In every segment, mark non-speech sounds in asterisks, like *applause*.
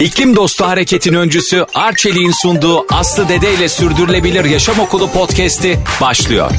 İklim Dostu Hareket'in öncüsü Arçelik'in sunduğu Aslı Dede ile Sürdürülebilir Yaşam Okulu podcast'i başlıyor.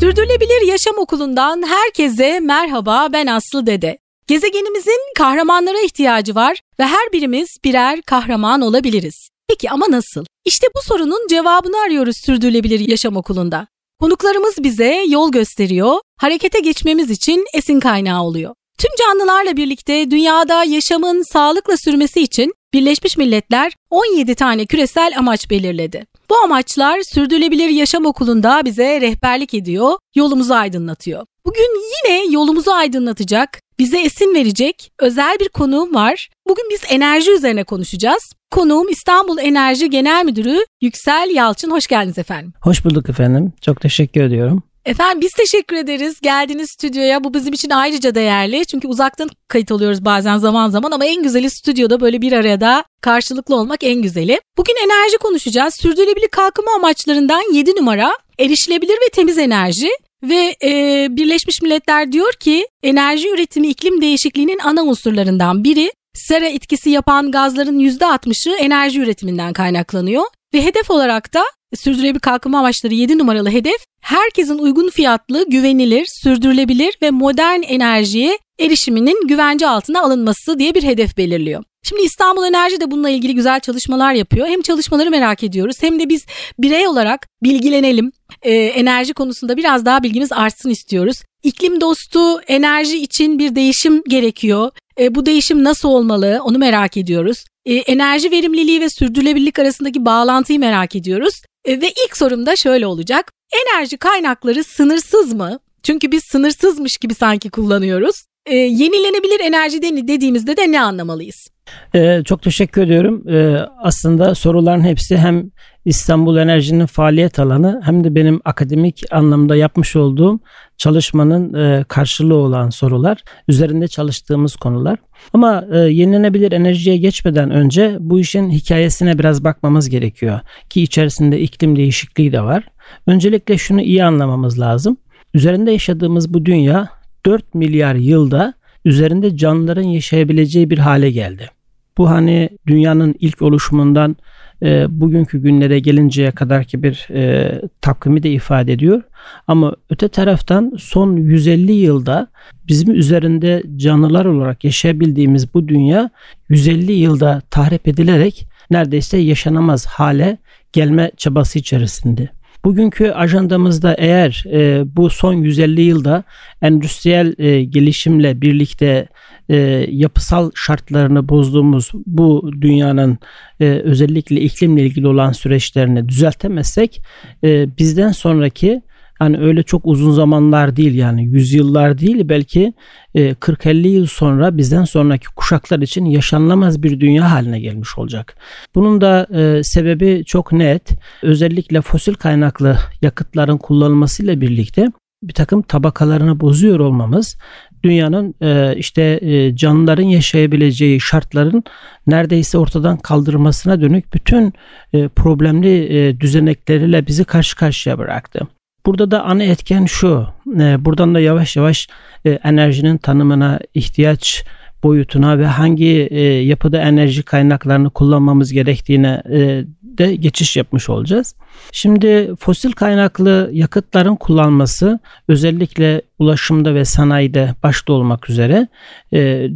Sürdürülebilir Yaşam Okulu'ndan herkese merhaba ben Aslı Dede. Gezegenimizin kahramanlara ihtiyacı var ve her birimiz birer kahraman olabiliriz. Peki ama nasıl? İşte bu sorunun cevabını arıyoruz Sürdürülebilir Yaşam Okulu'nda. Konuklarımız bize yol gösteriyor, harekete geçmemiz için esin kaynağı oluyor. Tüm canlılarla birlikte dünyada yaşamın sağlıkla sürmesi için Birleşmiş Milletler 17 tane küresel amaç belirledi. Bu amaçlar Sürdürülebilir Yaşam Okulu'nda bize rehberlik ediyor, yolumuzu aydınlatıyor. Bugün yine yolumuzu aydınlatacak, bize esin verecek özel bir konuğum var. Bugün biz enerji üzerine konuşacağız. Konuğum İstanbul Enerji Genel Müdürü Yüksel Yalçın. Hoş geldiniz efendim. Hoş bulduk efendim. Çok teşekkür ediyorum. Efendim biz teşekkür ederiz. Geldiniz stüdyoya. Bu bizim için ayrıca değerli. Çünkü uzaktan kayıt alıyoruz bazen zaman zaman ama en güzeli stüdyoda böyle bir arada karşılıklı olmak en güzeli. Bugün enerji konuşacağız. Sürdürülebilir kalkınma amaçlarından 7 numara erişilebilir ve temiz enerji. Ve e, Birleşmiş Milletler diyor ki enerji üretimi iklim değişikliğinin ana unsurlarından biri. Sera etkisi yapan gazların %60'ı enerji üretiminden kaynaklanıyor. Ve hedef olarak da sürdürülebilir kalkınma amaçları 7 numaralı hedef herkesin uygun fiyatlı, güvenilir, sürdürülebilir ve modern enerjiye erişiminin güvence altına alınması diye bir hedef belirliyor. Şimdi İstanbul Enerji de bununla ilgili güzel çalışmalar yapıyor. Hem çalışmaları merak ediyoruz hem de biz birey olarak bilgilenelim. Ee, enerji konusunda biraz daha bilgimiz artsın istiyoruz. İklim dostu enerji için bir değişim gerekiyor. Ee, bu değişim nasıl olmalı onu merak ediyoruz. Ee, enerji verimliliği ve sürdürülebilirlik arasındaki bağlantıyı merak ediyoruz. Ee, ve ilk sorum da şöyle olacak. Enerji kaynakları sınırsız mı? Çünkü biz sınırsızmış gibi sanki kullanıyoruz. Ee, yenilenebilir enerji dediğimizde de ne anlamalıyız? Ee, çok teşekkür ediyorum. Ee, aslında soruların hepsi hem İstanbul Enerji'nin faaliyet alanı hem de benim akademik anlamda yapmış olduğum çalışmanın e, karşılığı olan sorular. Üzerinde çalıştığımız konular. Ama e, yenilenebilir enerjiye geçmeden önce bu işin hikayesine biraz bakmamız gerekiyor. Ki içerisinde iklim değişikliği de var. Öncelikle şunu iyi anlamamız lazım. Üzerinde yaşadığımız bu dünya 4 milyar yılda üzerinde canlıların yaşayabileceği bir hale geldi. Bu hani dünyanın ilk oluşumundan e, bugünkü günlere gelinceye kadar ki bir e, takvimi de ifade ediyor. Ama öte taraftan son 150 yılda bizim üzerinde canlılar olarak yaşayabildiğimiz bu dünya 150 yılda tahrip edilerek neredeyse yaşanamaz hale gelme çabası içerisinde. Bugünkü ajandamızda eğer e, bu son 150 yılda endüstriyel e, gelişimle birlikte e, yapısal şartlarını bozduğumuz bu dünyanın e, özellikle iklimle ilgili olan süreçlerini düzeltemezsek e, bizden sonraki yani öyle çok uzun zamanlar değil yani yüzyıllar değil belki 40-50 yıl sonra bizden sonraki kuşaklar için yaşanılamaz bir dünya haline gelmiş olacak. Bunun da sebebi çok net. Özellikle fosil kaynaklı yakıtların kullanılmasıyla birlikte bir takım tabakalarını bozuyor olmamız dünyanın işte canlıların yaşayabileceği şartların neredeyse ortadan kaldırmasına dönük bütün problemli düzenekleriyle bizi karşı karşıya bıraktı. Burada da ana etken şu. E, buradan da yavaş yavaş e, enerjinin tanımına ihtiyaç boyutuna ve hangi e, yapıda enerji kaynaklarını kullanmamız gerektiğine de geçiş yapmış olacağız. Şimdi fosil kaynaklı yakıtların kullanması özellikle ulaşımda ve sanayide başta olmak üzere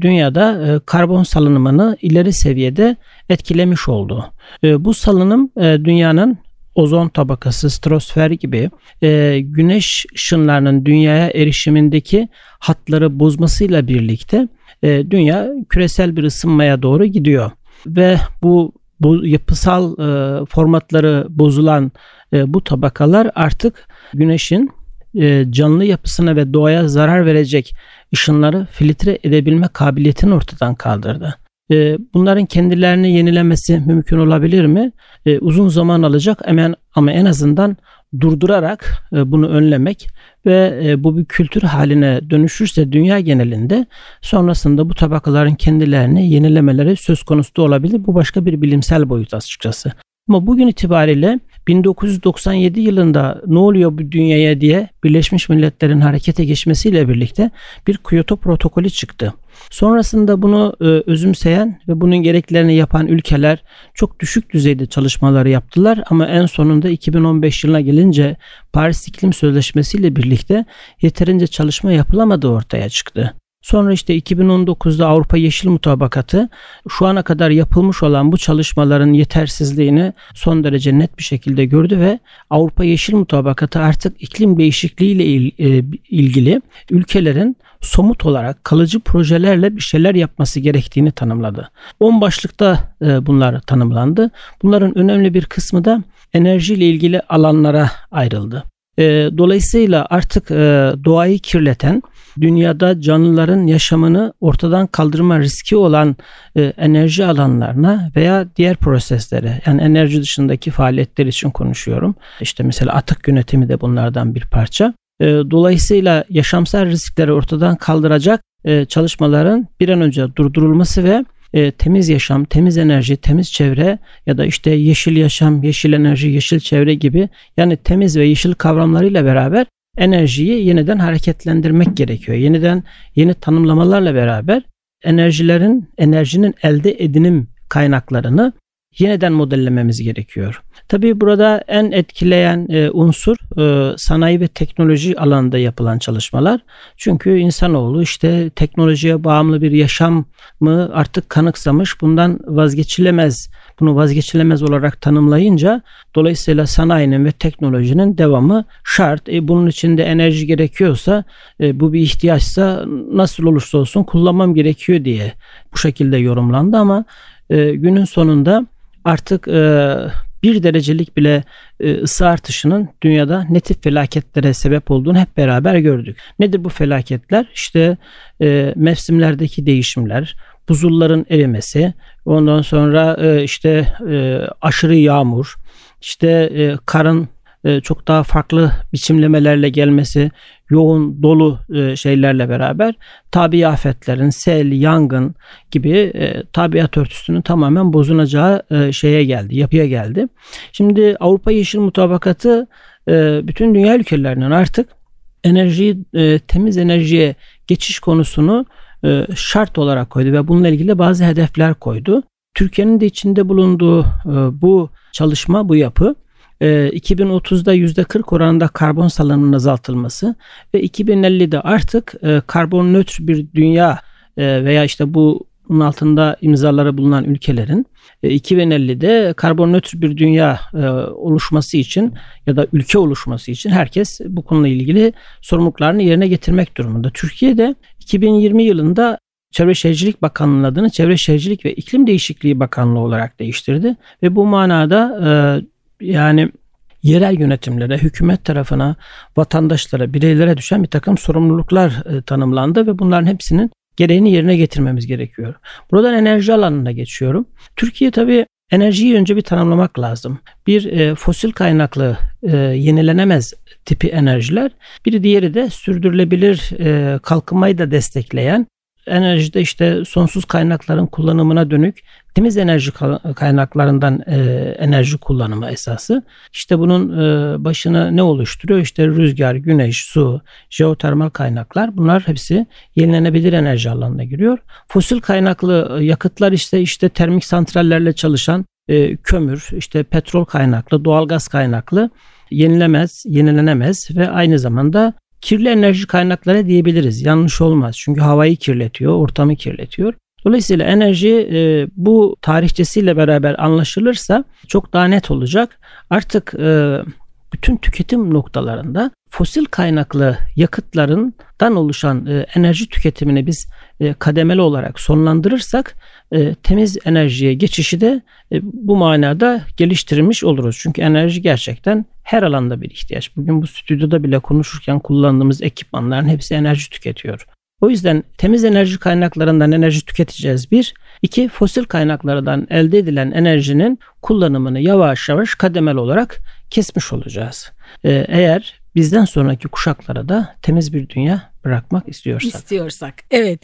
dünyada karbon salınımını ileri seviyede etkilemiş oldu. Bu salınım dünyanın ozon tabakası, stratosfer gibi e, güneş ışınlarının dünyaya erişimindeki hatları bozmasıyla birlikte e, dünya küresel bir ısınmaya doğru gidiyor. Ve bu, bu yapısal e, formatları bozulan e, bu tabakalar artık güneşin e, canlı yapısına ve doğaya zarar verecek ışınları filtre edebilme kabiliyetini ortadan kaldırdı. Ee, bunların kendilerini yenilemesi mümkün olabilir mi? Ee, uzun zaman alacak hemen ama en azından durdurarak e, bunu önlemek ve e, bu bir kültür haline dönüşürse dünya genelinde sonrasında bu tabakaların kendilerini yenilemeleri söz konusu da olabilir. Bu başka bir bilimsel boyut açıkçası. Ama bugün itibariyle 1997 yılında ne oluyor bu dünyaya diye Birleşmiş Milletler'in harekete geçmesiyle birlikte bir Kyoto protokolü çıktı. Sonrasında bunu e, özümseyen ve bunun gereklerini yapan ülkeler çok düşük düzeyde çalışmaları yaptılar ama en sonunda 2015 yılına gelince Paris İklim Sözleşmesi ile birlikte yeterince çalışma yapılamadığı ortaya çıktı. Sonra işte 2019'da Avrupa Yeşil Mutabakatı şu ana kadar yapılmış olan bu çalışmaların yetersizliğini son derece net bir şekilde gördü ve Avrupa Yeşil Mutabakatı artık iklim değişikliği ile ilgili ülkelerin somut olarak kalıcı projelerle bir şeyler yapması gerektiğini tanımladı. 10 başlıkta e, bunlar tanımlandı. Bunların önemli bir kısmı da enerjiyle ilgili alanlara ayrıldı. E, dolayısıyla artık doğayı kirleten dünyada canlıların yaşamını ortadan kaldırma riski olan e, enerji alanlarına veya diğer proseslere yani enerji dışındaki faaliyetler için konuşuyorum. İşte mesela atık yönetimi de bunlardan bir parça. E, dolayısıyla yaşamsal riskleri ortadan kaldıracak e, çalışmaların bir an önce durdurulması ve e, temiz yaşam, temiz enerji, temiz çevre ya da işte yeşil yaşam, yeşil enerji, yeşil çevre gibi yani temiz ve yeşil kavramlarıyla beraber enerjiyi yeniden hareketlendirmek gerekiyor. Yeniden yeni tanımlamalarla beraber enerjilerin enerjinin elde edinim kaynaklarını yeniden modellememiz gerekiyor. Tabii burada en etkileyen e, unsur e, sanayi ve teknoloji alanında yapılan çalışmalar. Çünkü insanoğlu işte teknolojiye bağımlı bir yaşam mı artık kanıksamış. Bundan vazgeçilemez. Bunu vazgeçilemez olarak tanımlayınca dolayısıyla sanayinin ve teknolojinin devamı şart. E, bunun için de enerji gerekiyorsa e, bu bir ihtiyaçsa nasıl olursa olsun kullanmam gerekiyor diye bu şekilde yorumlandı ama günün sonunda artık e, bir derecelik bile e, ısı artışının dünyada ne tip felaketlere sebep olduğunu hep beraber gördük. Nedir bu felaketler? İşte e, mevsimlerdeki değişimler, buzulların erimesi, ondan sonra e, işte e, aşırı yağmur, işte e, karın e, çok daha farklı biçimlemelerle gelmesi, yoğun dolu e, şeylerle beraber tabi afetlerin, sel, yangın gibi e, tabiat örtüsünün tamamen bozunacağı şeye geldi, yapıya geldi. Şimdi Avrupa Yeşil Mutabakatı bütün dünya ülkelerinin artık enerjiyi temiz enerjiye geçiş konusunu şart olarak koydu ve bununla ilgili bazı hedefler koydu. Türkiye'nin de içinde bulunduğu bu çalışma, bu yapı 2030'da ee, %40 oranında karbon salınımının azaltılması ve 2050'de artık e, karbon nötr bir dünya e, veya işte bu bunun altında imzaları bulunan ülkelerin 2050'de e, karbon nötr bir dünya oluşması için ya da ülke oluşması için herkes bu konuyla ilgili sorumluluklarını yerine getirmek durumunda. Türkiye'de 2020 yılında Çevre Şehircilik Bakanlığı'nın adını Çevre Şehircilik ve İklim Değişikliği Bakanlığı olarak değiştirdi ve bu manada yani yerel yönetimlere, hükümet tarafına, vatandaşlara, bireylere düşen bir takım sorumluluklar e, tanımlandı ve bunların hepsinin gereğini yerine getirmemiz gerekiyor. Buradan enerji alanına geçiyorum. Türkiye tabii enerjiyi önce bir tanımlamak lazım. Bir e, fosil kaynaklı e, yenilenemez tipi enerjiler, bir diğeri de sürdürülebilir e, kalkınmayı da destekleyen enerjide işte sonsuz kaynakların kullanımına dönük temiz enerji kaynaklarından e, enerji kullanımı esası. İşte bunun e, başına ne oluşturuyor? İşte rüzgar, güneş, su, jeotermal kaynaklar bunlar hepsi yenilenebilir enerji alanına giriyor. Fosil kaynaklı yakıtlar işte işte termik santrallerle çalışan e, kömür, işte petrol kaynaklı, doğalgaz kaynaklı yenilemez, yenilenemez ve aynı zamanda kirli enerji kaynakları diyebiliriz. Yanlış olmaz. Çünkü havayı kirletiyor, ortamı kirletiyor. Dolayısıyla enerji e, bu tarihçesiyle beraber anlaşılırsa çok daha net olacak. Artık e, bütün tüketim noktalarında fosil kaynaklı yakıtlarından oluşan e, enerji tüketimini biz e, kademeli olarak sonlandırırsak e, temiz enerjiye geçişi de e, bu manada geliştirmiş oluruz. Çünkü enerji gerçekten her alanda bir ihtiyaç. Bugün bu stüdyoda bile konuşurken kullandığımız ekipmanların hepsi enerji tüketiyor. O yüzden temiz enerji kaynaklarından enerji tüketeceğiz bir. İki, fosil kaynaklardan elde edilen enerjinin kullanımını yavaş yavaş kademeli olarak kesmiş olacağız. Ee, eğer bizden sonraki kuşaklara da temiz bir dünya bırakmak istiyorsak. İstiyorsak evet.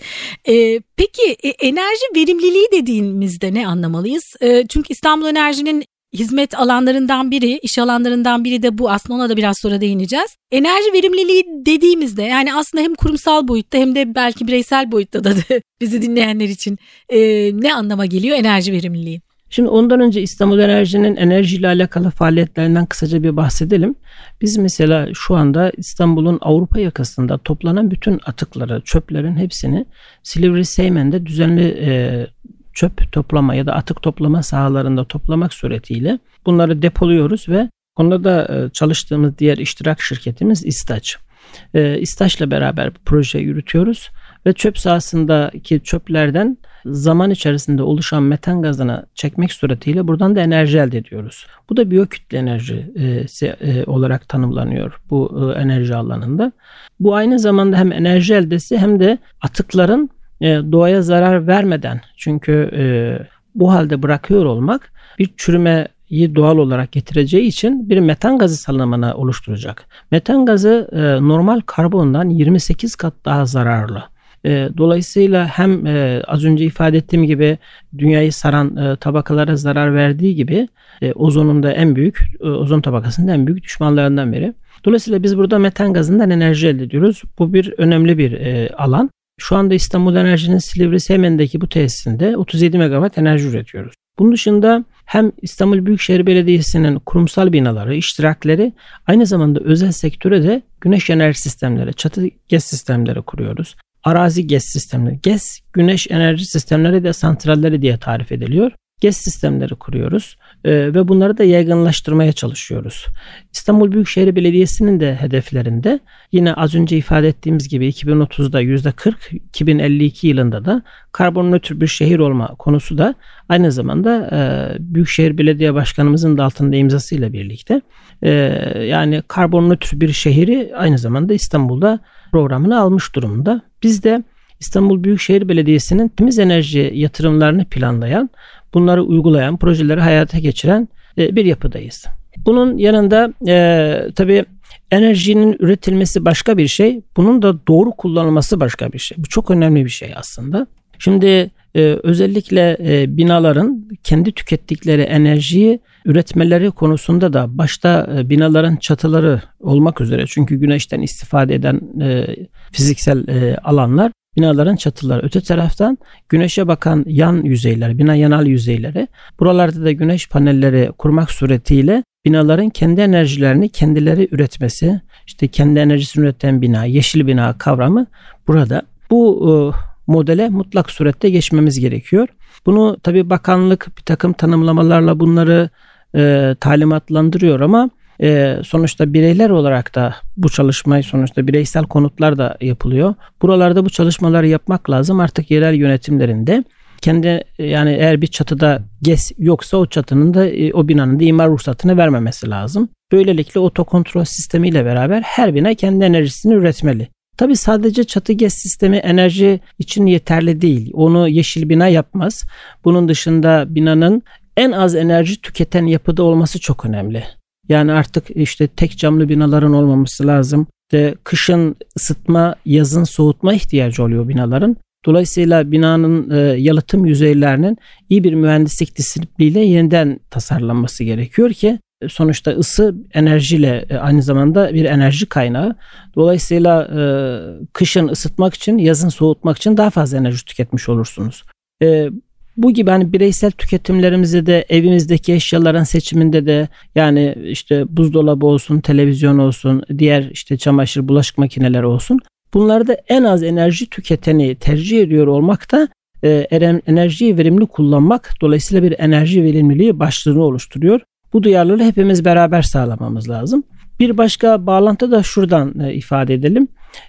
Ee, peki e, enerji verimliliği dediğimizde ne anlamalıyız? E, çünkü İstanbul Enerji'nin hizmet alanlarından biri, iş alanlarından biri de bu. Aslında ona da biraz sonra değineceğiz. Enerji verimliliği dediğimizde yani aslında hem kurumsal boyutta hem de belki bireysel boyutta da *laughs* bizi dinleyenler için e, ne anlama geliyor enerji verimliliği? Şimdi ondan önce İstanbul Enerji'nin enerjiyle alakalı faaliyetlerinden kısaca bir bahsedelim. Biz mesela şu anda İstanbul'un Avrupa yakasında toplanan bütün atıkları, çöplerin hepsini Silivri Seymen'de düzenli e, çöp toplama ya da atık toplama sahalarında toplamak suretiyle bunları depoluyoruz ve onda da e, çalıştığımız diğer iştirak şirketimiz İstaç. E, İstaç'la beraber bu projeyi yürütüyoruz ve çöp sahasındaki çöplerden zaman içerisinde oluşan metan gazını çekmek suretiyle buradan da enerji elde ediyoruz. Bu da biyokütle enerji e, e, olarak tanımlanıyor bu e, enerji alanında. Bu aynı zamanda hem enerji eldesi hem de atıkların doğaya zarar vermeden çünkü bu halde bırakıyor olmak bir çürümeyi doğal olarak getireceği için bir metan gazı salınımını oluşturacak. Metan gazı normal karbondan 28 kat daha zararlı. E, dolayısıyla hem e, az önce ifade ettiğim gibi dünyayı saran e, tabakalara zarar verdiği gibi ozonun da en büyük, ozon tabakasının en büyük düşmanlarından biri. Dolayısıyla biz burada metan gazından enerji elde ediyoruz. Bu bir önemli bir alan. Şu anda İstanbul Enerji'nin Silivri Seymen'deki bu tesisinde 37 megawatt enerji üretiyoruz. Bunun dışında hem İstanbul Büyükşehir Belediyesi'nin kurumsal binaları, iştirakleri aynı zamanda özel sektöre de güneş enerji sistemleri, çatı gez sistemleri kuruyoruz arazi GES sistemleri. GES güneş enerji sistemleri de santralleri diye tarif ediliyor. GES sistemleri kuruyoruz e, ve bunları da yaygınlaştırmaya çalışıyoruz. İstanbul Büyükşehir Belediyesi'nin de hedeflerinde yine az önce ifade ettiğimiz gibi 2030'da %40, 2052 yılında da karbon nötr bir şehir olma konusu da aynı zamanda e, Büyükşehir Belediye Başkanımızın da altında imzasıyla birlikte e, yani karbon nötr bir şehri aynı zamanda İstanbul'da programını almış durumda. Biz de İstanbul Büyükşehir Belediyesi'nin temiz enerji yatırımlarını planlayan, bunları uygulayan, projeleri hayata geçiren e, bir yapıdayız. Bunun yanında e, tabii enerjinin üretilmesi başka bir şey, bunun da doğru kullanılması başka bir şey. Bu çok önemli bir şey aslında. Şimdi e, özellikle e, binaların kendi tükettikleri enerjiyi üretmeleri konusunda da başta e, binaların çatıları olmak üzere çünkü güneşten istifade eden e, fiziksel e, alanlar binaların çatıları. Öte taraftan güneşe bakan yan yüzeyler, bina yanal yüzeyleri. Buralarda da güneş panelleri kurmak suretiyle binaların kendi enerjilerini kendileri üretmesi, işte kendi enerjisini üreten bina, yeşil bina kavramı burada. Bu e, modele mutlak surette geçmemiz gerekiyor. Bunu tabi bakanlık bir takım tanımlamalarla bunları e, talimatlandırıyor ama e, sonuçta bireyler olarak da bu çalışmayı sonuçta bireysel konutlar da yapılıyor. Buralarda bu çalışmaları yapmak lazım artık yerel yönetimlerinde. Kendi yani eğer bir çatıda GES yoksa o çatının da e, o binanın da imar ruhsatını vermemesi lazım. Böylelikle otokontrol sistemiyle beraber her bina kendi enerjisini üretmeli. Tabi sadece çatı GES sistemi enerji için yeterli değil. Onu yeşil bina yapmaz. Bunun dışında binanın en az enerji tüketen yapıda olması çok önemli. Yani artık işte tek camlı binaların olmaması lazım. De kışın ısıtma, yazın soğutma ihtiyacı oluyor binaların. Dolayısıyla binanın e, yalıtım yüzeylerinin iyi bir mühendislik disipliniyle yeniden tasarlanması gerekiyor ki e, sonuçta ısı enerjiyle e, aynı zamanda bir enerji kaynağı. Dolayısıyla e, kışın ısıtmak için, yazın soğutmak için daha fazla enerji tüketmiş olursunuz. E, bu gibi hani bireysel tüketimlerimizi de evimizdeki eşyaların seçiminde de yani işte buzdolabı olsun, televizyon olsun, diğer işte çamaşır, bulaşık makineleri olsun. Bunları da en az enerji tüketeni tercih ediyor olmak da e, enerjiyi verimli kullanmak dolayısıyla bir enerji verimliliği başlığını oluşturuyor. Bu duyarlılığı hepimiz beraber sağlamamız lazım. Bir başka bağlantı da şuradan e, ifade edelim.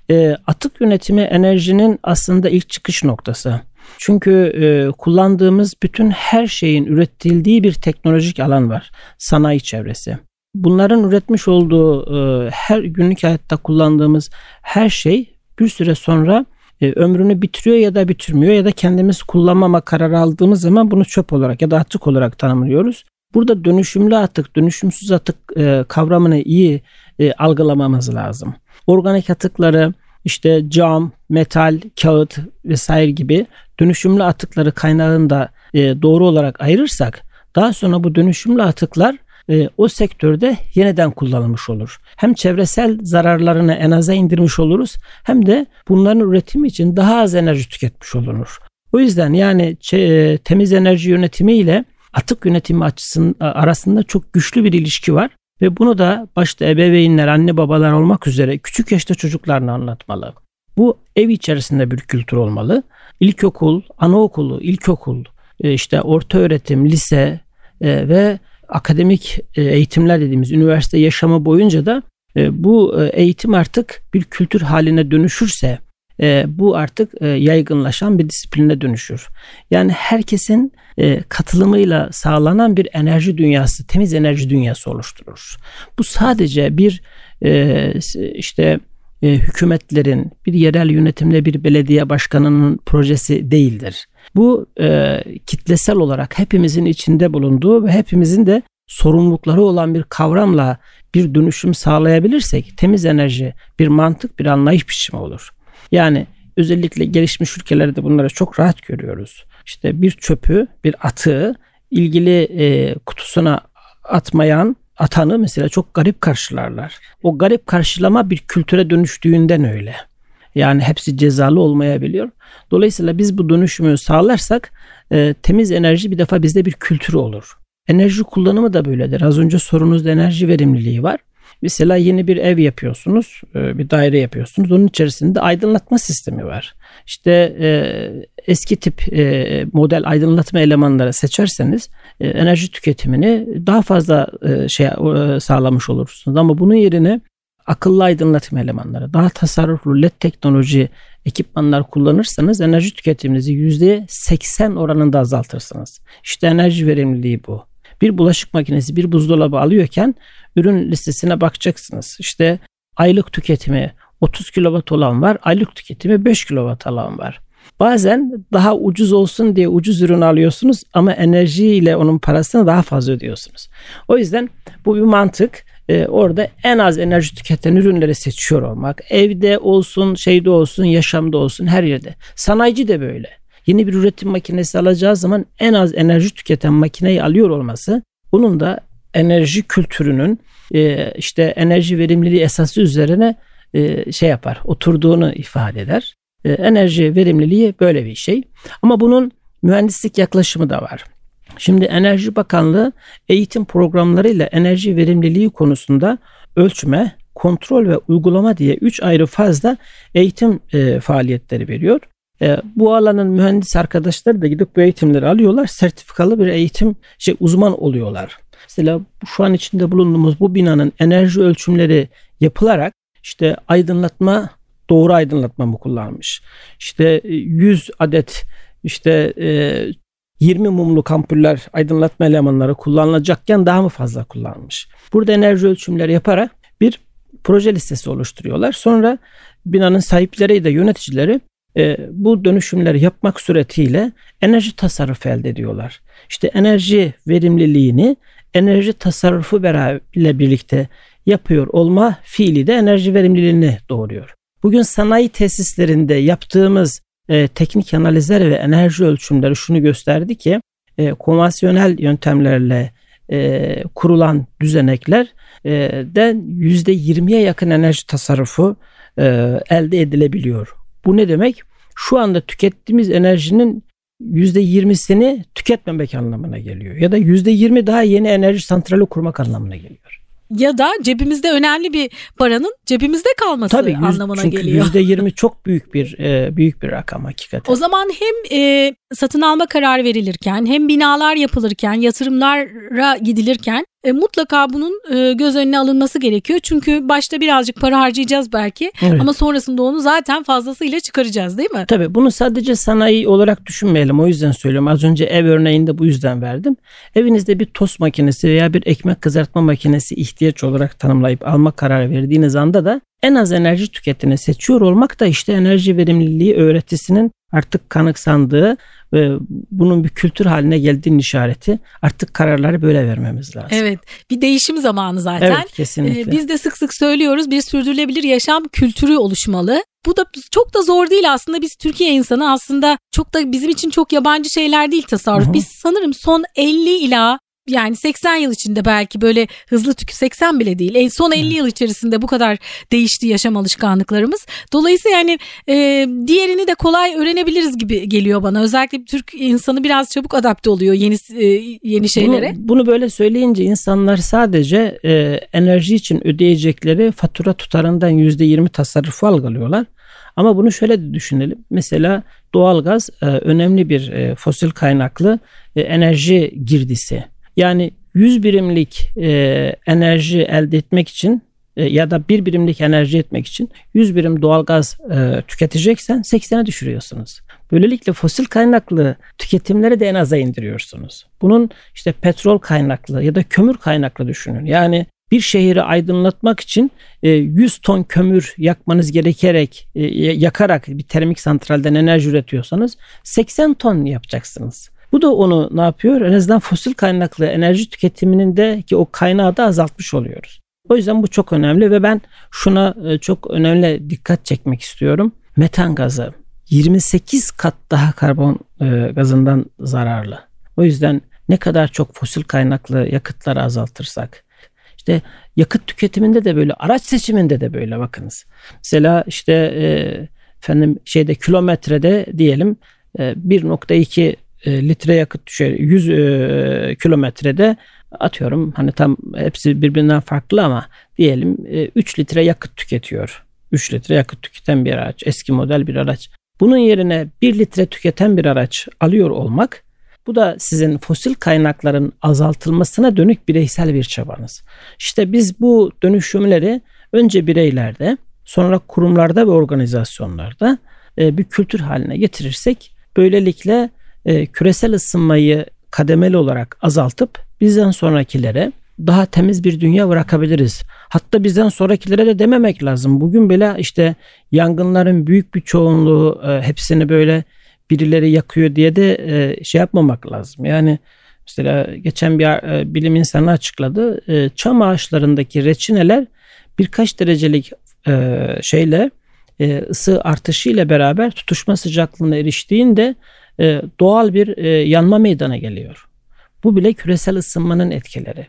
E, atık yönetimi enerjinin aslında ilk çıkış noktası. Çünkü e, kullandığımız bütün her şeyin üretildiği bir teknolojik alan var. Sanayi çevresi. Bunların üretmiş olduğu e, her günlük hayatta kullandığımız her şey bir süre sonra e, ömrünü bitiriyor ya da bitirmiyor ya da kendimiz kullanmama kararı aldığımız zaman bunu çöp olarak ya da atık olarak tanımlıyoruz. Burada dönüşümlü atık, dönüşümsüz atık e, kavramını iyi e, algılamamız lazım. Organik atıkları işte cam, metal, kağıt vesaire gibi dönüşümlü atıkları kaynağında e, doğru olarak ayırırsak Daha sonra bu dönüşümlü atıklar e, o sektörde yeniden kullanılmış olur. Hem çevresel zararlarını en aza indirmiş oluruz hem de bunların üretimi için daha az enerji tüketmiş olunur. O yüzden yani e, temiz enerji yönetimi ile atık yönetimi açısının arasında çok güçlü bir ilişki var. Ve bunu da başta ebeveynler, anne babalar olmak üzere küçük yaşta çocuklarına anlatmalı. Bu ev içerisinde bir kültür olmalı. İlkokul, anaokulu, ilkokul, e, işte orta öğretim, lise e, ve akademik e, eğitimler dediğimiz üniversite yaşamı boyunca da bu eğitim artık bir kültür haline dönüşürse bu artık yaygınlaşan bir disipline dönüşür. Yani herkesin katılımıyla sağlanan bir enerji dünyası, temiz enerji dünyası oluşturur. Bu sadece bir işte e, hükümetlerin, bir yerel yönetimde bir belediye başkanının projesi değildir. Bu e, kitlesel olarak hepimizin içinde bulunduğu ve hepimizin de sorumlulukları olan bir kavramla bir dönüşüm sağlayabilirsek temiz enerji bir mantık, bir anlayış biçimi olur. Yani özellikle gelişmiş ülkelerde bunları çok rahat görüyoruz. İşte bir çöpü, bir atığı ilgili e, kutusuna atmayan atanı mesela çok garip karşılarlar. O garip karşılama bir kültüre dönüştüğünden öyle. Yani hepsi cezalı olmayabiliyor. Dolayısıyla biz bu dönüşümü sağlarsak e, temiz enerji bir defa bizde bir kültür olur. Enerji kullanımı da böyledir. Az önce sorunuzda enerji verimliliği var. Mesela yeni bir ev yapıyorsunuz, e, bir daire yapıyorsunuz. Onun içerisinde aydınlatma sistemi var. İşte e, eski tip e, model aydınlatma elemanları seçerseniz e, enerji tüketimini daha fazla e, şey e, sağlamış olursunuz. Ama bunun yerine akıllı aydınlatma elemanları, daha tasarruflu led teknoloji ekipmanlar kullanırsanız enerji tüketiminizi %80 oranında azaltırsınız. İşte enerji verimliliği bu. Bir bulaşık makinesi, bir buzdolabı alıyorken ürün listesine bakacaksınız. İşte aylık tüketimi 30 kW olan var, aylık tüketimi 5 kW olan var. Bazen daha ucuz olsun diye ucuz ürün alıyorsunuz ama enerjiyle onun parasını daha fazla ödüyorsunuz. O yüzden bu bir mantık. Ee, orada en az enerji tüketen ürünleri seçiyor olmak. Evde olsun, şeyde olsun, yaşamda olsun, her yerde. Sanayici de böyle. Yeni bir üretim makinesi alacağı zaman en az enerji tüketen makineyi alıyor olması bunun da enerji kültürünün e, işte enerji verimliliği esası üzerine e, şey yapar, oturduğunu ifade eder. E, enerji verimliliği böyle bir şey. Ama bunun mühendislik yaklaşımı da var. Şimdi Enerji Bakanlığı eğitim programlarıyla enerji verimliliği konusunda ölçme, kontrol ve uygulama diye üç ayrı fazla eğitim e, faaliyetleri veriyor. E, bu alanın mühendis arkadaşları da gidip bu eğitimleri alıyorlar. Sertifikalı bir eğitim şey uzman oluyorlar. Mesela şu an içinde bulunduğumuz bu binanın enerji ölçümleri yapılarak işte aydınlatma doğru aydınlatma mı kullanmış? İşte 100 e, adet işte 20 e, mumlu kampuller aydınlatma elemanları kullanılacakken daha mı fazla kullanmış? Burada enerji ölçümleri yaparak bir proje listesi oluşturuyorlar. Sonra binanın sahipleri de yöneticileri e, bu dönüşümleri yapmak suretiyle enerji tasarrufu elde ediyorlar. İşte enerji verimliliğini enerji tasarrufu ile birlikte yapıyor olma fiili de enerji verimliliğini doğuruyor. Bugün sanayi tesislerinde yaptığımız e, teknik analizler ve enerji ölçümleri şunu gösterdi ki e, konvansiyonel yöntemlerle e, kurulan düzenekler e, de %20'ye yakın enerji tasarrufu e, elde edilebiliyor. Bu ne demek? Şu anda tükettiğimiz enerjinin %20'sini tüketmemek anlamına geliyor. Ya da %20 daha yeni enerji santrali kurmak anlamına geliyor ya da cebimizde önemli bir paranın cebimizde kalması Tabii, yüz, anlamına çünkü geliyor. Çünkü %20 çok büyük bir e, büyük bir rakam hakikaten. O zaman hem e, satın alma kararı verilirken hem binalar yapılırken yatırımlara gidilirken e, mutlaka bunun e, göz önüne alınması gerekiyor. Çünkü başta birazcık para harcayacağız belki evet. ama sonrasında onu zaten fazlasıyla çıkaracağız değil mi? Tabii bunu sadece sanayi olarak düşünmeyelim. O yüzden söylüyorum. Az önce ev örneğinde bu yüzden verdim. Evinizde bir tost makinesi veya bir ekmek kızartma makinesi ihtiyaç olarak tanımlayıp alma kararı verdiğiniz anda da en az enerji tüketini seçiyor olmak da işte enerji verimliliği öğretisinin artık kanıksandığı ve bunun bir kültür haline geldiğinin işareti. Artık kararları böyle vermemiz lazım. Evet bir değişim zamanı zaten. Evet kesinlikle. Ee, biz de sık sık söylüyoruz bir sürdürülebilir yaşam kültürü oluşmalı. Bu da çok da zor değil aslında biz Türkiye insanı aslında çok da bizim için çok yabancı şeyler değil tasarruf. Hı hı. Biz sanırım son 50 ila yani 80 yıl içinde belki böyle hızlı tükü 80 bile değil. En son 50 evet. yıl içerisinde bu kadar değişti yaşam alışkanlıklarımız. Dolayısıyla yani e, diğerini de kolay öğrenebiliriz gibi geliyor bana. Özellikle Türk insanı biraz çabuk adapte oluyor yeni e, yeni şeylere. Bunu, bunu böyle söyleyince insanlar sadece e, enerji için ödeyecekleri fatura tutarından %20 tasarrufu algılıyorlar. Ama bunu şöyle de düşünelim. Mesela doğalgaz e, önemli bir e, fosil kaynaklı e, enerji girdisi. Yani 100 birimlik e, enerji elde etmek için e, ya da bir birimlik enerji etmek için 100 birim doğalgaz e, tüketeceksen 80'e düşürüyorsunuz. Böylelikle fosil kaynaklı tüketimleri de en aza indiriyorsunuz. Bunun işte petrol kaynaklı ya da kömür kaynaklı düşünün. Yani bir şehri aydınlatmak için 100 e, ton kömür yakmanız gerekerek e, yakarak bir termik santralden enerji üretiyorsanız 80 ton yapacaksınız. Bu da onu ne yapıyor? En azından fosil kaynaklı enerji tüketiminin de ki o kaynağı da azaltmış oluyoruz. O yüzden bu çok önemli ve ben şuna e, çok önemli dikkat çekmek istiyorum. Metan gazı 28 kat daha karbon gazından zararlı. O yüzden ne kadar çok fosil kaynaklı yakıtları azaltırsak, işte yakıt tüketiminde de böyle, araç seçiminde de böyle bakınız. Mesela işte e, efendim şeyde kilometrede diyelim e, 1.2 e, litre yakıt düşer 100 e, kilometrede atıyorum hani tam hepsi birbirinden farklı ama diyelim e, 3 litre yakıt tüketiyor. 3 litre yakıt tüketen bir araç, eski model bir araç. Bunun yerine 1 litre tüketen bir araç alıyor olmak bu da sizin fosil kaynakların azaltılmasına dönük bireysel bir çabanız. İşte biz bu dönüşümleri önce bireylerde, sonra kurumlarda ve organizasyonlarda e, bir kültür haline getirirsek böylelikle e, küresel ısınmayı kademeli olarak azaltıp bizden sonrakilere daha temiz bir dünya bırakabiliriz. Hatta bizden sonrakilere de dememek lazım. Bugün bile işte yangınların büyük bir çoğunluğu e, hepsini böyle birileri yakıyor diye de e, şey yapmamak lazım. Yani mesela geçen bir e, bilim insanı açıkladı. E, çam ağaçlarındaki reçineler birkaç derecelik e, şeyle e, ısı artışı ile beraber tutuşma sıcaklığına eriştiğinde e, doğal bir e, yanma meydana geliyor. Bu bile küresel ısınmanın etkileri.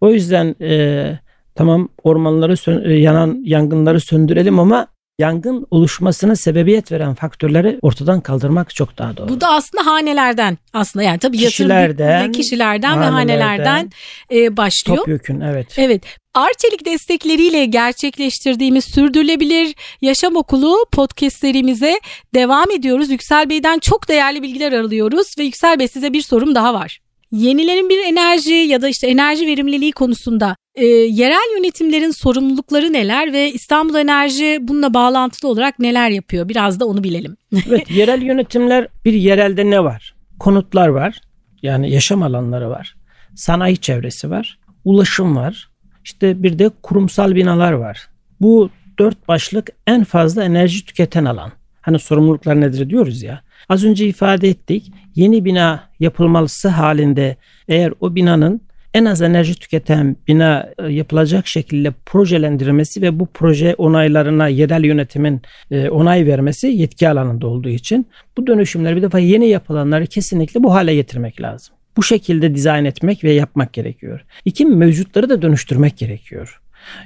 O yüzden e, tamam ormanları sön- e, yanan yangınları söndürelim ama yangın oluşmasına sebebiyet veren faktörleri ortadan kaldırmak çok daha doğru. Bu da aslında hanelerden aslında yani tabii kişilerden, kişilerden hanelerden, ve hanelerden e, başlıyor. Topyekün evet. Evet. Arçelik destekleriyle gerçekleştirdiğimiz Sürdürülebilir Yaşam Okulu podcastlerimize devam ediyoruz. Yüksel Bey'den çok değerli bilgiler alıyoruz ve Yüksel Bey size bir sorum daha var. Yenilenebilir enerji ya da işte enerji verimliliği konusunda e, yerel yönetimlerin sorumlulukları neler ve İstanbul Enerji bununla bağlantılı olarak neler yapıyor? Biraz da onu bilelim. *laughs* evet, yerel yönetimler bir yerelde ne var? Konutlar var. Yani yaşam alanları var. Sanayi çevresi var. Ulaşım var. İşte bir de kurumsal binalar var. Bu dört başlık en fazla enerji tüketen alan. Hani sorumluluklar nedir diyoruz ya. Az önce ifade ettik. Yeni bina yapılması halinde eğer o binanın en az enerji tüketen bina e, yapılacak şekilde projelendirilmesi ve bu proje onaylarına yerel yönetimin e, onay vermesi yetki alanında olduğu için bu dönüşümleri bir defa yeni yapılanları kesinlikle bu hale getirmek lazım. Bu şekilde dizayn etmek ve yapmak gerekiyor. İki mevcutları da dönüştürmek gerekiyor.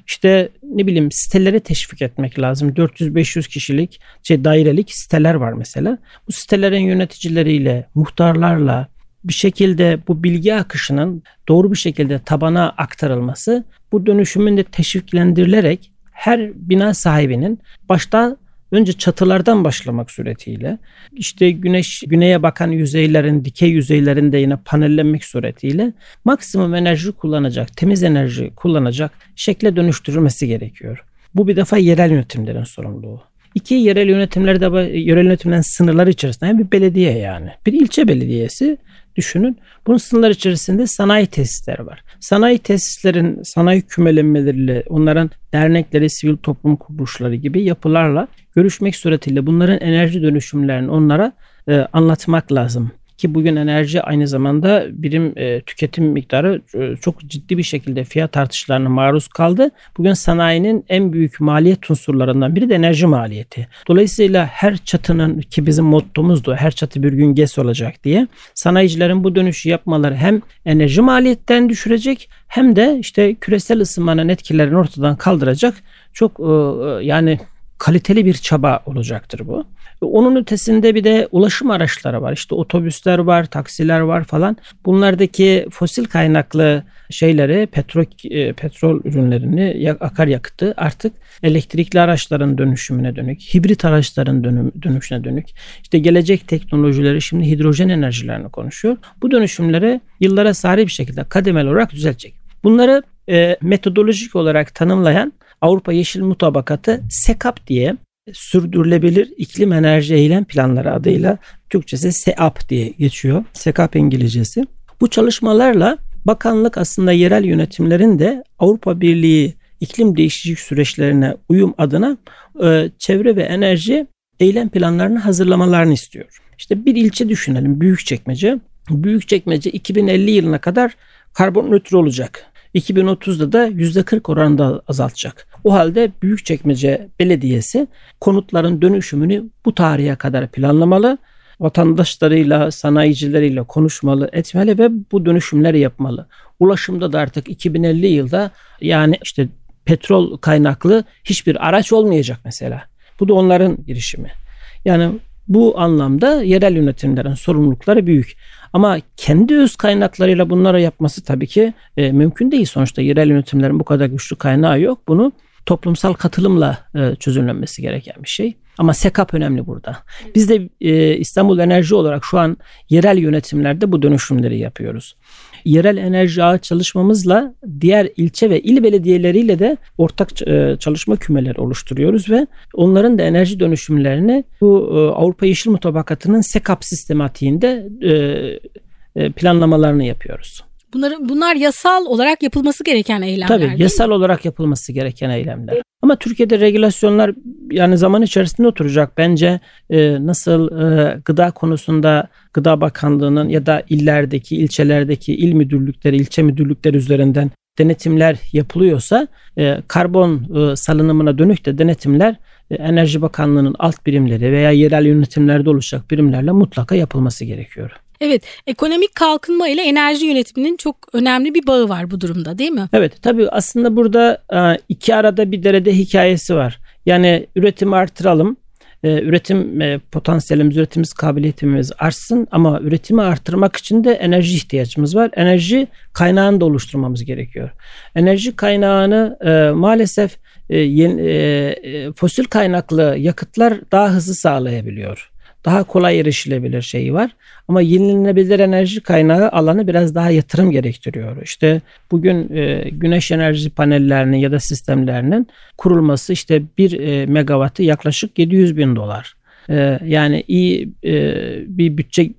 İşte ne bileyim siteleri teşvik etmek lazım. 400-500 kişilik şey dairelik siteler var mesela. Bu sitelerin yöneticileriyle, muhtarlarla bir şekilde bu bilgi akışının doğru bir şekilde tabana aktarılması bu dönüşümün de teşviklendirilerek her bina sahibinin başta önce çatılardan başlamak suretiyle işte güneş güneye bakan yüzeylerin dikey yüzeylerinde yine panellenmek suretiyle maksimum enerji kullanacak, temiz enerji kullanacak şekle dönüştürülmesi gerekiyor. Bu bir defa yerel yönetimlerin sorumluluğu. İki yerel yönetimlerde yerel yönetimlerin sınırları içerisinde bir belediye yani. Bir ilçe belediyesi düşünün. Bunun sınırlar içerisinde sanayi tesisleri var. Sanayi tesislerin sanayi kümelenmeleriyle onların dernekleri, sivil toplum kuruluşları gibi yapılarla görüşmek suretiyle bunların enerji dönüşümlerini onlara e, anlatmak lazım. Ki bugün enerji aynı zamanda birim e, tüketim miktarı e, çok ciddi bir şekilde fiyat artışlarına maruz kaldı. Bugün sanayinin en büyük maliyet unsurlarından biri de enerji maliyeti. Dolayısıyla her çatının ki bizim mottomuzdu her çatı bir gün GES olacak diye sanayicilerin bu dönüşü yapmaları hem enerji maliyetten düşürecek hem de işte küresel ısınmanın etkilerini ortadan kaldıracak çok e, e, yani kaliteli bir çaba olacaktır bu. Onun ötesinde bir de ulaşım araçları var. İşte otobüsler var, taksiler var falan. Bunlardaki fosil kaynaklı şeyleri, petrol e, petrol ürünlerini, akaryakıtı artık elektrikli araçların dönüşümüne dönük, hibrit araçların dönüm, dönüşüne dönük. İşte gelecek teknolojileri şimdi hidrojen enerjilerini konuşuyor. Bu dönüşümleri yıllara sari bir şekilde kademeli olarak düzelecek. Bunları e, metodolojik olarak tanımlayan Avrupa Yeşil Mutabakatı SECAP diye sürdürülebilir iklim enerji eylem planları adıyla Türkçesi SEAP diye geçiyor. SECAP İngilizcesi. Bu çalışmalarla bakanlık aslında yerel yönetimlerin de Avrupa Birliği iklim değişiklik süreçlerine uyum adına e, çevre ve enerji eylem planlarını hazırlamalarını istiyor. İşte bir ilçe düşünelim Büyükçekmece. Büyükçekmece 2050 yılına kadar karbon nötr olacak. 2030'da da %40 oranında azaltacak. O halde Büyükçekmece Belediyesi konutların dönüşümünü bu tarihe kadar planlamalı vatandaşlarıyla, sanayicileriyle konuşmalı, etmeli ve bu dönüşümleri yapmalı. Ulaşımda da artık 2050 yılda yani işte petrol kaynaklı hiçbir araç olmayacak mesela. Bu da onların girişimi. Yani bu anlamda yerel yönetimlerin sorumlulukları büyük. Ama kendi öz kaynaklarıyla bunları yapması tabii ki e, mümkün değil. Sonuçta yerel yönetimlerin bu kadar güçlü kaynağı yok. Bunu toplumsal katılımla e, çözümlenmesi gereken bir şey. Ama SEKAP önemli burada. Biz de e, İstanbul Enerji olarak şu an yerel yönetimlerde bu dönüşümleri yapıyoruz. Yerel enerji ağı çalışmamızla diğer ilçe ve il belediyeleriyle de ortak e, çalışma kümeleri oluşturuyoruz ve onların da enerji dönüşümlerini bu e, Avrupa Yeşil Mutabakatı'nın SEKAP sistematiğinde e, e, planlamalarını yapıyoruz. Bunları, bunlar yasal olarak yapılması gereken eylemler Tabii yasal mi? olarak yapılması gereken eylemler. Ama Türkiye'de regülasyonlar yani zaman içerisinde oturacak. Bence e, nasıl e, gıda konusunda Gıda Bakanlığı'nın ya da illerdeki, ilçelerdeki il müdürlükleri, ilçe müdürlükleri üzerinden denetimler yapılıyorsa e, karbon e, salınımına dönük de denetimler e, Enerji Bakanlığı'nın alt birimleri veya yerel yönetimlerde oluşacak birimlerle mutlaka yapılması gerekiyor. Evet, ekonomik kalkınma ile enerji yönetiminin çok önemli bir bağı var bu durumda değil mi? Evet, tabii aslında burada e, iki arada bir derede hikayesi var. Yani üretimi artıralım, e, üretim e, potansiyelimiz, üretimimiz, kabiliyetimiz artsın ama üretimi artırmak için de enerji ihtiyacımız var. Enerji kaynağını da oluşturmamız gerekiyor. Enerji kaynağını maalesef fosil kaynaklı yakıtlar daha hızlı sağlayabiliyor daha kolay erişilebilir şeyi var. Ama yenilenebilir enerji kaynağı alanı biraz daha yatırım gerektiriyor. İşte bugün e, güneş enerji panellerinin ya da sistemlerinin kurulması işte bir e, megawattı yaklaşık 700 bin dolar. E, yani iyi e, bir bütçe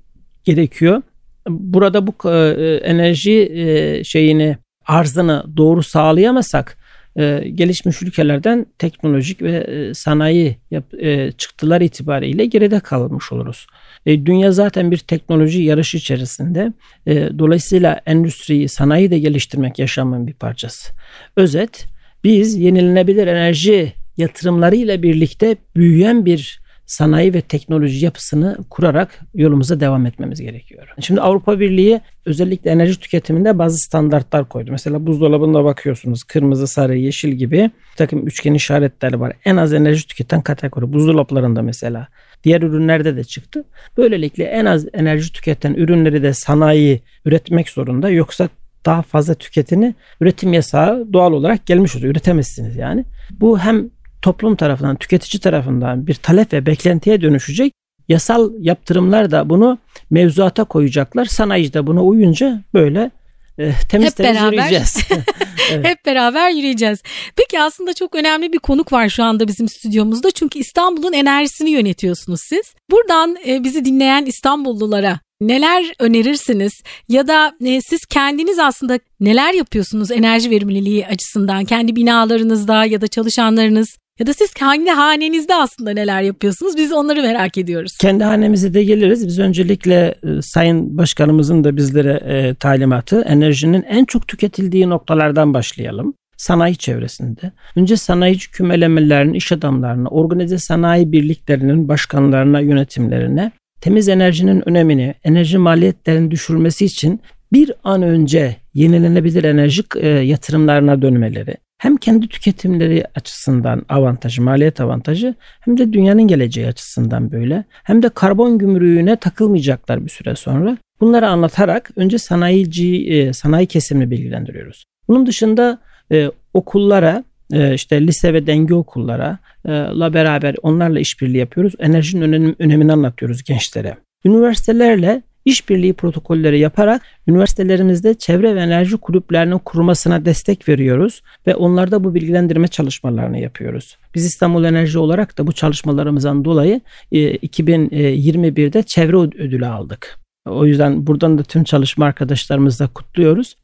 gerekiyor. Burada bu e, enerji e, şeyini arzını doğru sağlayamasak e, gelişmiş ülkelerden teknolojik ve e, sanayi yap, e, çıktılar itibariyle geride kalmış oluruz. E, dünya zaten bir teknoloji yarışı içerisinde. E, dolayısıyla endüstriyi, sanayi de geliştirmek yaşamın bir parçası. Özet, biz yenilenebilir enerji yatırımlarıyla birlikte büyüyen bir sanayi ve teknoloji yapısını kurarak yolumuza devam etmemiz gerekiyor. Şimdi Avrupa Birliği özellikle enerji tüketiminde bazı standartlar koydu. Mesela buzdolabında bakıyorsunuz kırmızı, sarı, yeşil gibi bir takım üçgen işaretler var. En az enerji tüketen kategori buzdolaplarında mesela. Diğer ürünlerde de çıktı. Böylelikle en az enerji tüketen ürünleri de sanayi üretmek zorunda. Yoksa daha fazla tüketini üretim yasağı doğal olarak gelmiş oluyor. Üretemezsiniz yani. Bu hem toplum tarafından, tüketici tarafından bir talep ve beklentiye dönüşecek. Yasal yaptırımlar da bunu mevzuata koyacaklar. Sanayici de buna uyunca böyle e, temiz Hep temiz beraber. yürüyeceğiz. *laughs* *laughs* evet. Hep beraber yürüyeceğiz. Peki aslında çok önemli bir konuk var şu anda bizim stüdyomuzda. Çünkü İstanbul'un enerjisini yönetiyorsunuz siz. Buradan e, bizi dinleyen İstanbullulara neler önerirsiniz? Ya da e, siz kendiniz aslında neler yapıyorsunuz enerji verimliliği açısından? Kendi binalarınızda ya da çalışanlarınız ya da siz kendi hanenizde aslında neler yapıyorsunuz? Biz onları merak ediyoruz. Kendi hanemize de geliriz. Biz öncelikle e, Sayın Başkanımızın da bizlere e, talimatı enerjinin en çok tüketildiği noktalardan başlayalım sanayi çevresinde. Önce sanayici kümelemelerin iş adamlarına, organize sanayi birliklerinin başkanlarına, yönetimlerine temiz enerjinin önemini, enerji maliyetlerinin düşürmesi için bir an önce yenilenebilir enerji e, yatırımlarına dönmeleri, hem kendi tüketimleri açısından avantajı, maliyet avantajı hem de dünyanın geleceği açısından böyle. Hem de karbon gümrüğüne takılmayacaklar bir süre sonra. Bunları anlatarak önce sanayici, e, sanayi kesimini bilgilendiriyoruz. Bunun dışında e, okullara e, işte lise ve denge okullara la beraber onlarla işbirliği yapıyoruz. Enerjinin önem, önemini anlatıyoruz gençlere. Üniversitelerle işbirliği protokolleri yaparak üniversitelerimizde çevre ve enerji kulüplerinin kurulmasına destek veriyoruz ve onlarda bu bilgilendirme çalışmalarını yapıyoruz. Biz İstanbul Enerji olarak da bu çalışmalarımızdan dolayı 2021'de e, çevre ödülü aldık. O yüzden buradan da tüm çalışma arkadaşlarımızla kutluyoruz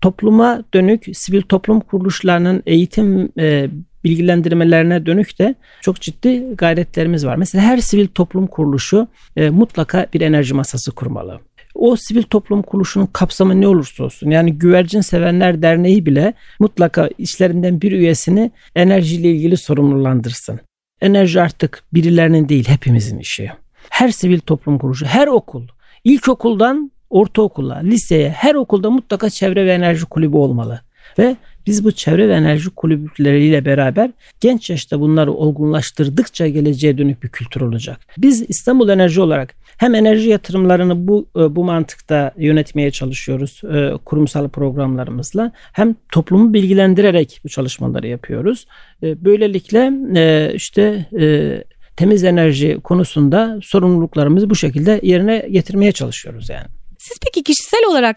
topluma dönük sivil toplum kuruluşlarının eğitim e, bilgilendirmelerine dönük de çok ciddi gayretlerimiz var. Mesela her sivil toplum kuruluşu e, mutlaka bir enerji masası kurmalı. O sivil toplum kuruluşunun kapsamı ne olursa olsun yani Güvercin Sevenler Derneği bile mutlaka işlerinden bir üyesini enerjiyle ilgili sorumlulandırsın. Enerji artık birilerinin değil hepimizin işi. Her sivil toplum kuruluşu, her okul, ilkokuldan ortaokula, liseye, her okulda mutlaka çevre ve enerji kulübü olmalı. Ve biz bu çevre ve enerji kulüpleriyle beraber genç yaşta bunları olgunlaştırdıkça geleceğe dönük bir kültür olacak. Biz İstanbul Enerji olarak hem enerji yatırımlarını bu e, bu mantıkta yönetmeye çalışıyoruz e, kurumsal programlarımızla hem toplumu bilgilendirerek bu çalışmaları yapıyoruz. E, böylelikle işte temiz enerji konusunda sorumluluklarımızı bu şekilde yerine getirmeye çalışıyoruz yani. Siz peki kişisel olarak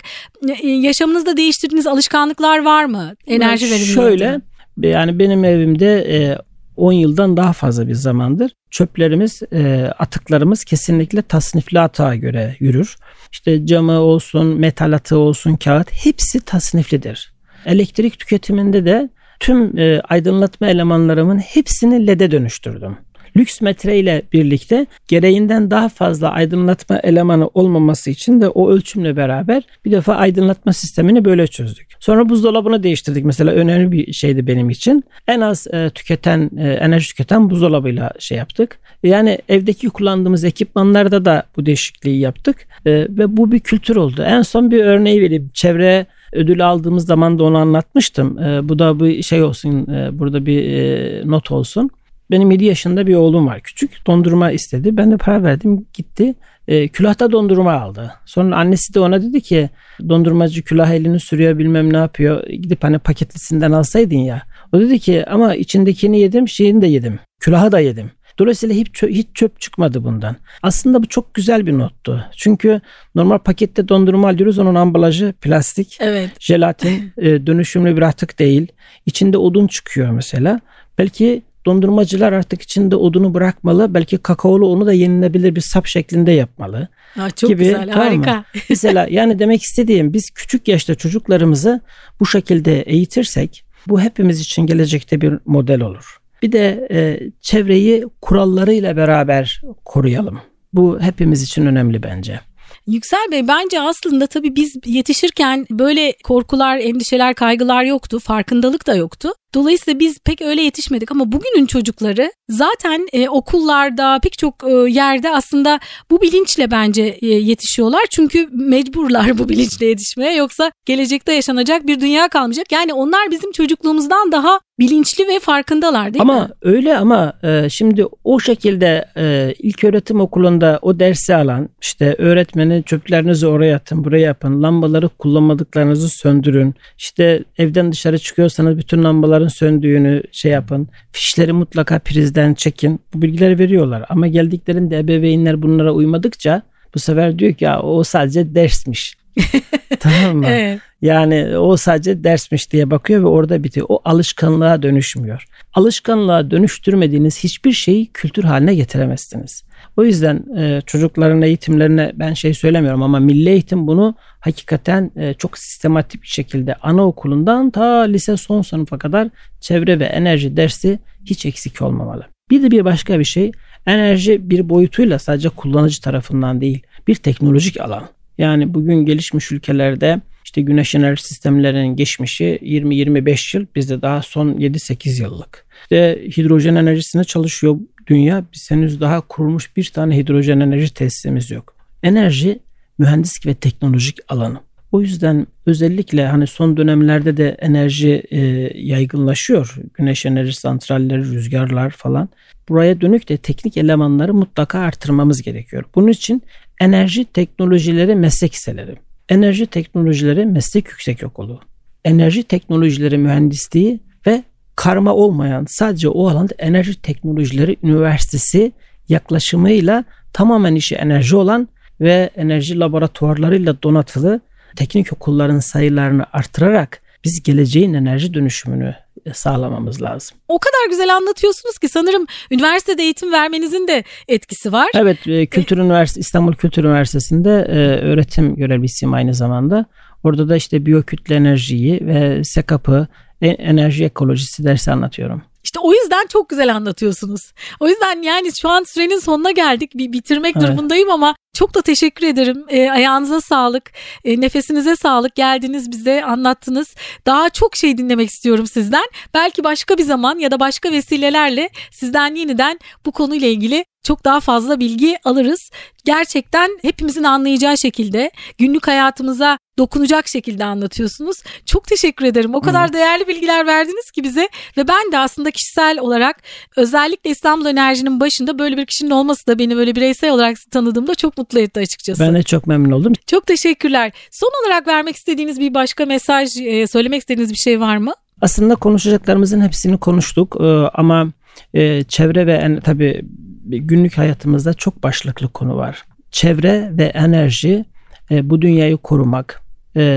e, yaşamınızda değiştirdiğiniz alışkanlıklar var mı? Enerji verimliliği. Şöyle yani benim evimde 10 e, yıldan daha fazla bir zamandır çöplerimiz, e, atıklarımız kesinlikle tasnifli atağa göre yürür. İşte camı olsun, metal atığı olsun, kağıt hepsi tasniflidir. Elektrik tüketiminde de tüm aydınlatma elemanlarımın hepsini LED'e dönüştürdüm. Lüks metre ile birlikte gereğinden daha fazla aydınlatma elemanı olmaması için de o ölçümle beraber bir defa aydınlatma sistemini böyle çözdük. Sonra buzdolabını değiştirdik mesela önemli bir şeydi benim için. En az e, tüketen e, enerji tüketen buzdolabıyla şey yaptık. Yani evdeki kullandığımız ekipmanlarda da bu değişikliği yaptık e, ve bu bir kültür oldu. En son bir örneği vereyim. Çevre ödül aldığımız zaman da onu anlatmıştım. E, bu da bir şey olsun, e, burada bir e, not olsun. Benim 7 yaşında bir oğlum var küçük. Dondurma istedi. Ben de para verdim gitti. E, külahta dondurma aldı. Sonra annesi de ona dedi ki dondurmacı külah elini sürüyor bilmem ne yapıyor. Gidip hani paketlisinden alsaydın ya. O dedi ki ama içindekini yedim şeyini de yedim. Külahı da yedim. Dolayısıyla hiç çöp, hiç çöp çıkmadı bundan. Aslında bu çok güzel bir nottu. Çünkü normal pakette dondurma alıyoruz onun ambalajı plastik. Evet. Jelatin e, dönüşümlü bir atık değil. İçinde odun çıkıyor mesela. Belki dondurmacılar artık içinde odunu bırakmalı. Belki kakaolu onu da yenilebilir bir sap şeklinde yapmalı. Aa, çok gibi, güzel tamam harika. *laughs* Mesela yani demek istediğim biz küçük yaşta çocuklarımızı bu şekilde eğitirsek bu hepimiz için gelecekte bir model olur. Bir de e, çevreyi kurallarıyla beraber koruyalım. Bu hepimiz için önemli bence. Yüksel Bey bence aslında tabii biz yetişirken böyle korkular, endişeler, kaygılar yoktu. Farkındalık da yoktu. Dolayısıyla biz pek öyle yetişmedik ama bugünün çocukları zaten e, okullarda pek çok e, yerde aslında bu bilinçle bence e, yetişiyorlar. Çünkü mecburlar bu bilinçle yetişmeye yoksa gelecekte yaşanacak bir dünya kalmayacak. Yani onlar bizim çocukluğumuzdan daha bilinçli ve farkındalar değil ama mi? Ama öyle ama e, şimdi o şekilde e, ilk öğretim okulunda o dersi alan işte öğretmeni çöplerinizi oraya atın buraya yapın lambaları kullanmadıklarınızı söndürün işte evden dışarı çıkıyorsanız bütün lambaları ışıkların söndüğünü şey yapın. Fişleri mutlaka prizden çekin. Bu bilgileri veriyorlar. Ama geldiklerinde ebeveynler bunlara uymadıkça bu sefer diyor ki ya o sadece dersmiş. *laughs* tamam mı? Evet. Yani o sadece dersmiş diye bakıyor ve orada bitiyor. O alışkanlığa dönüşmüyor. Alışkanlığa dönüştürmediğiniz hiçbir şeyi kültür haline getiremezsiniz. O yüzden e, çocukların eğitimlerine ben şey söylemiyorum ama milli eğitim bunu hakikaten e, çok sistematik bir şekilde anaokulundan ta lise son sınıfa kadar çevre ve enerji dersi hiç eksik olmamalı. Bir de bir başka bir şey enerji bir boyutuyla sadece kullanıcı tarafından değil bir teknolojik alan. Yani bugün gelişmiş ülkelerde işte güneş enerji sistemlerinin geçmişi 20-25 yıl bizde daha son 7-8 yıllık. İşte hidrojen enerjisine çalışıyor dünya. Biz henüz daha kurulmuş bir tane hidrojen enerji tesisimiz yok. Enerji mühendislik ve teknolojik alanı. O yüzden özellikle hani son dönemlerde de enerji e, yaygınlaşıyor. Güneş enerji santralleri, rüzgarlar falan. Buraya dönük de teknik elemanları mutlaka artırmamız gerekiyor. Bunun için enerji teknolojileri meslek liseleri, enerji teknolojileri meslek yüksek okulu, enerji teknolojileri mühendisliği ve karma olmayan sadece o alanda enerji teknolojileri üniversitesi yaklaşımıyla tamamen işi enerji olan ve enerji laboratuvarlarıyla donatılı teknik okulların sayılarını artırarak biz geleceğin enerji dönüşümünü sağlamamız lazım. O kadar güzel anlatıyorsunuz ki sanırım üniversitede eğitim vermenizin de etkisi var. Evet, e, Kültür Üniversitesi İstanbul Kültür Üniversitesi'nde e, öğretim görevlisiyim aynı zamanda. Orada da işte biyokütle enerjiyi ve SEKAP'ı, e, enerji ekolojisi dersi anlatıyorum. İşte o yüzden çok güzel anlatıyorsunuz. O yüzden yani şu an sürenin sonuna geldik. Bir bitirmek evet. durumundayım ama çok da teşekkür ederim. E, ayağınıza sağlık, e, nefesinize sağlık. Geldiniz bize anlattınız. Daha çok şey dinlemek istiyorum sizden. Belki başka bir zaman ya da başka vesilelerle sizden yeniden bu konuyla ilgili çok daha fazla bilgi alırız. Gerçekten hepimizin anlayacağı şekilde günlük hayatımıza dokunacak şekilde anlatıyorsunuz. Çok teşekkür ederim. O kadar evet. değerli bilgiler verdiniz ki bize ve ben de aslında kişisel olarak özellikle İstanbul Enerji'nin başında böyle bir kişinin olması da beni böyle bireysel olarak tanıdığımda çok mutlu etti açıkçası. Ben de çok memnun oldum. Çok teşekkürler. Son olarak vermek istediğiniz bir başka mesaj, e, söylemek istediğiniz bir şey var mı? Aslında konuşacaklarımızın hepsini konuştuk e, ama e, çevre ve en, tabii günlük hayatımızda çok başlıklı konu var. Çevre ve enerji bu dünyayı korumak,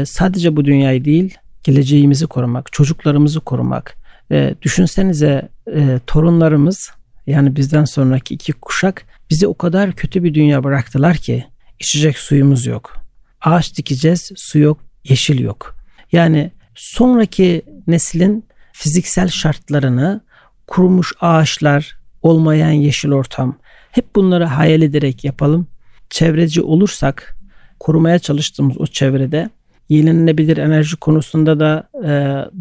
sadece bu dünyayı değil geleceğimizi korumak, çocuklarımızı korumak. düşünsenize torunlarımız yani bizden sonraki iki kuşak bizi o kadar kötü bir dünya bıraktılar ki içecek suyumuz yok. Ağaç dikeceğiz, su yok, yeşil yok. Yani sonraki neslin fiziksel şartlarını kurumuş ağaçlar, olmayan yeşil ortam hep bunları hayal ederek yapalım. Çevreci olursak korumaya çalıştığımız o çevrede yenilenebilir enerji konusunda da e,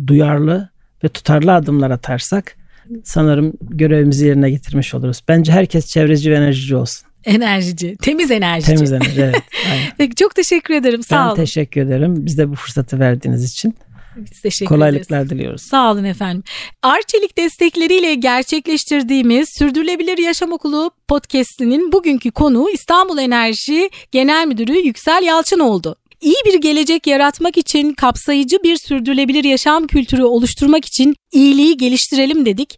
duyarlı ve tutarlı adımlar atarsak sanırım görevimizi yerine getirmiş oluruz. Bence herkes çevreci ve enerjici olsun. Enerjici, temiz enerjici. Temiz enerji, evet. *laughs* Peki çok teşekkür ederim. Sağ ben olun. Ben teşekkür ederim. Biz de bu fırsatı verdiğiniz için. Biz teşekkür Kolaylıklar ederiz. diliyoruz. Sağ olun efendim. Arçelik destekleriyle gerçekleştirdiğimiz Sürdürülebilir Yaşam Okulu podcast'inin bugünkü konu İstanbul Enerji Genel Müdürü Yüksel Yalçın oldu. İyi bir gelecek yaratmak için kapsayıcı bir sürdürülebilir yaşam kültürü oluşturmak için iyiliği geliştirelim dedik.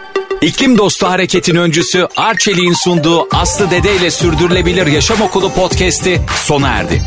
İklim Dostu Hareket'in öncüsü Arçelik'in sunduğu Aslı Dede ile Sürdürülebilir Yaşam Okulu podcast'i sona erdi.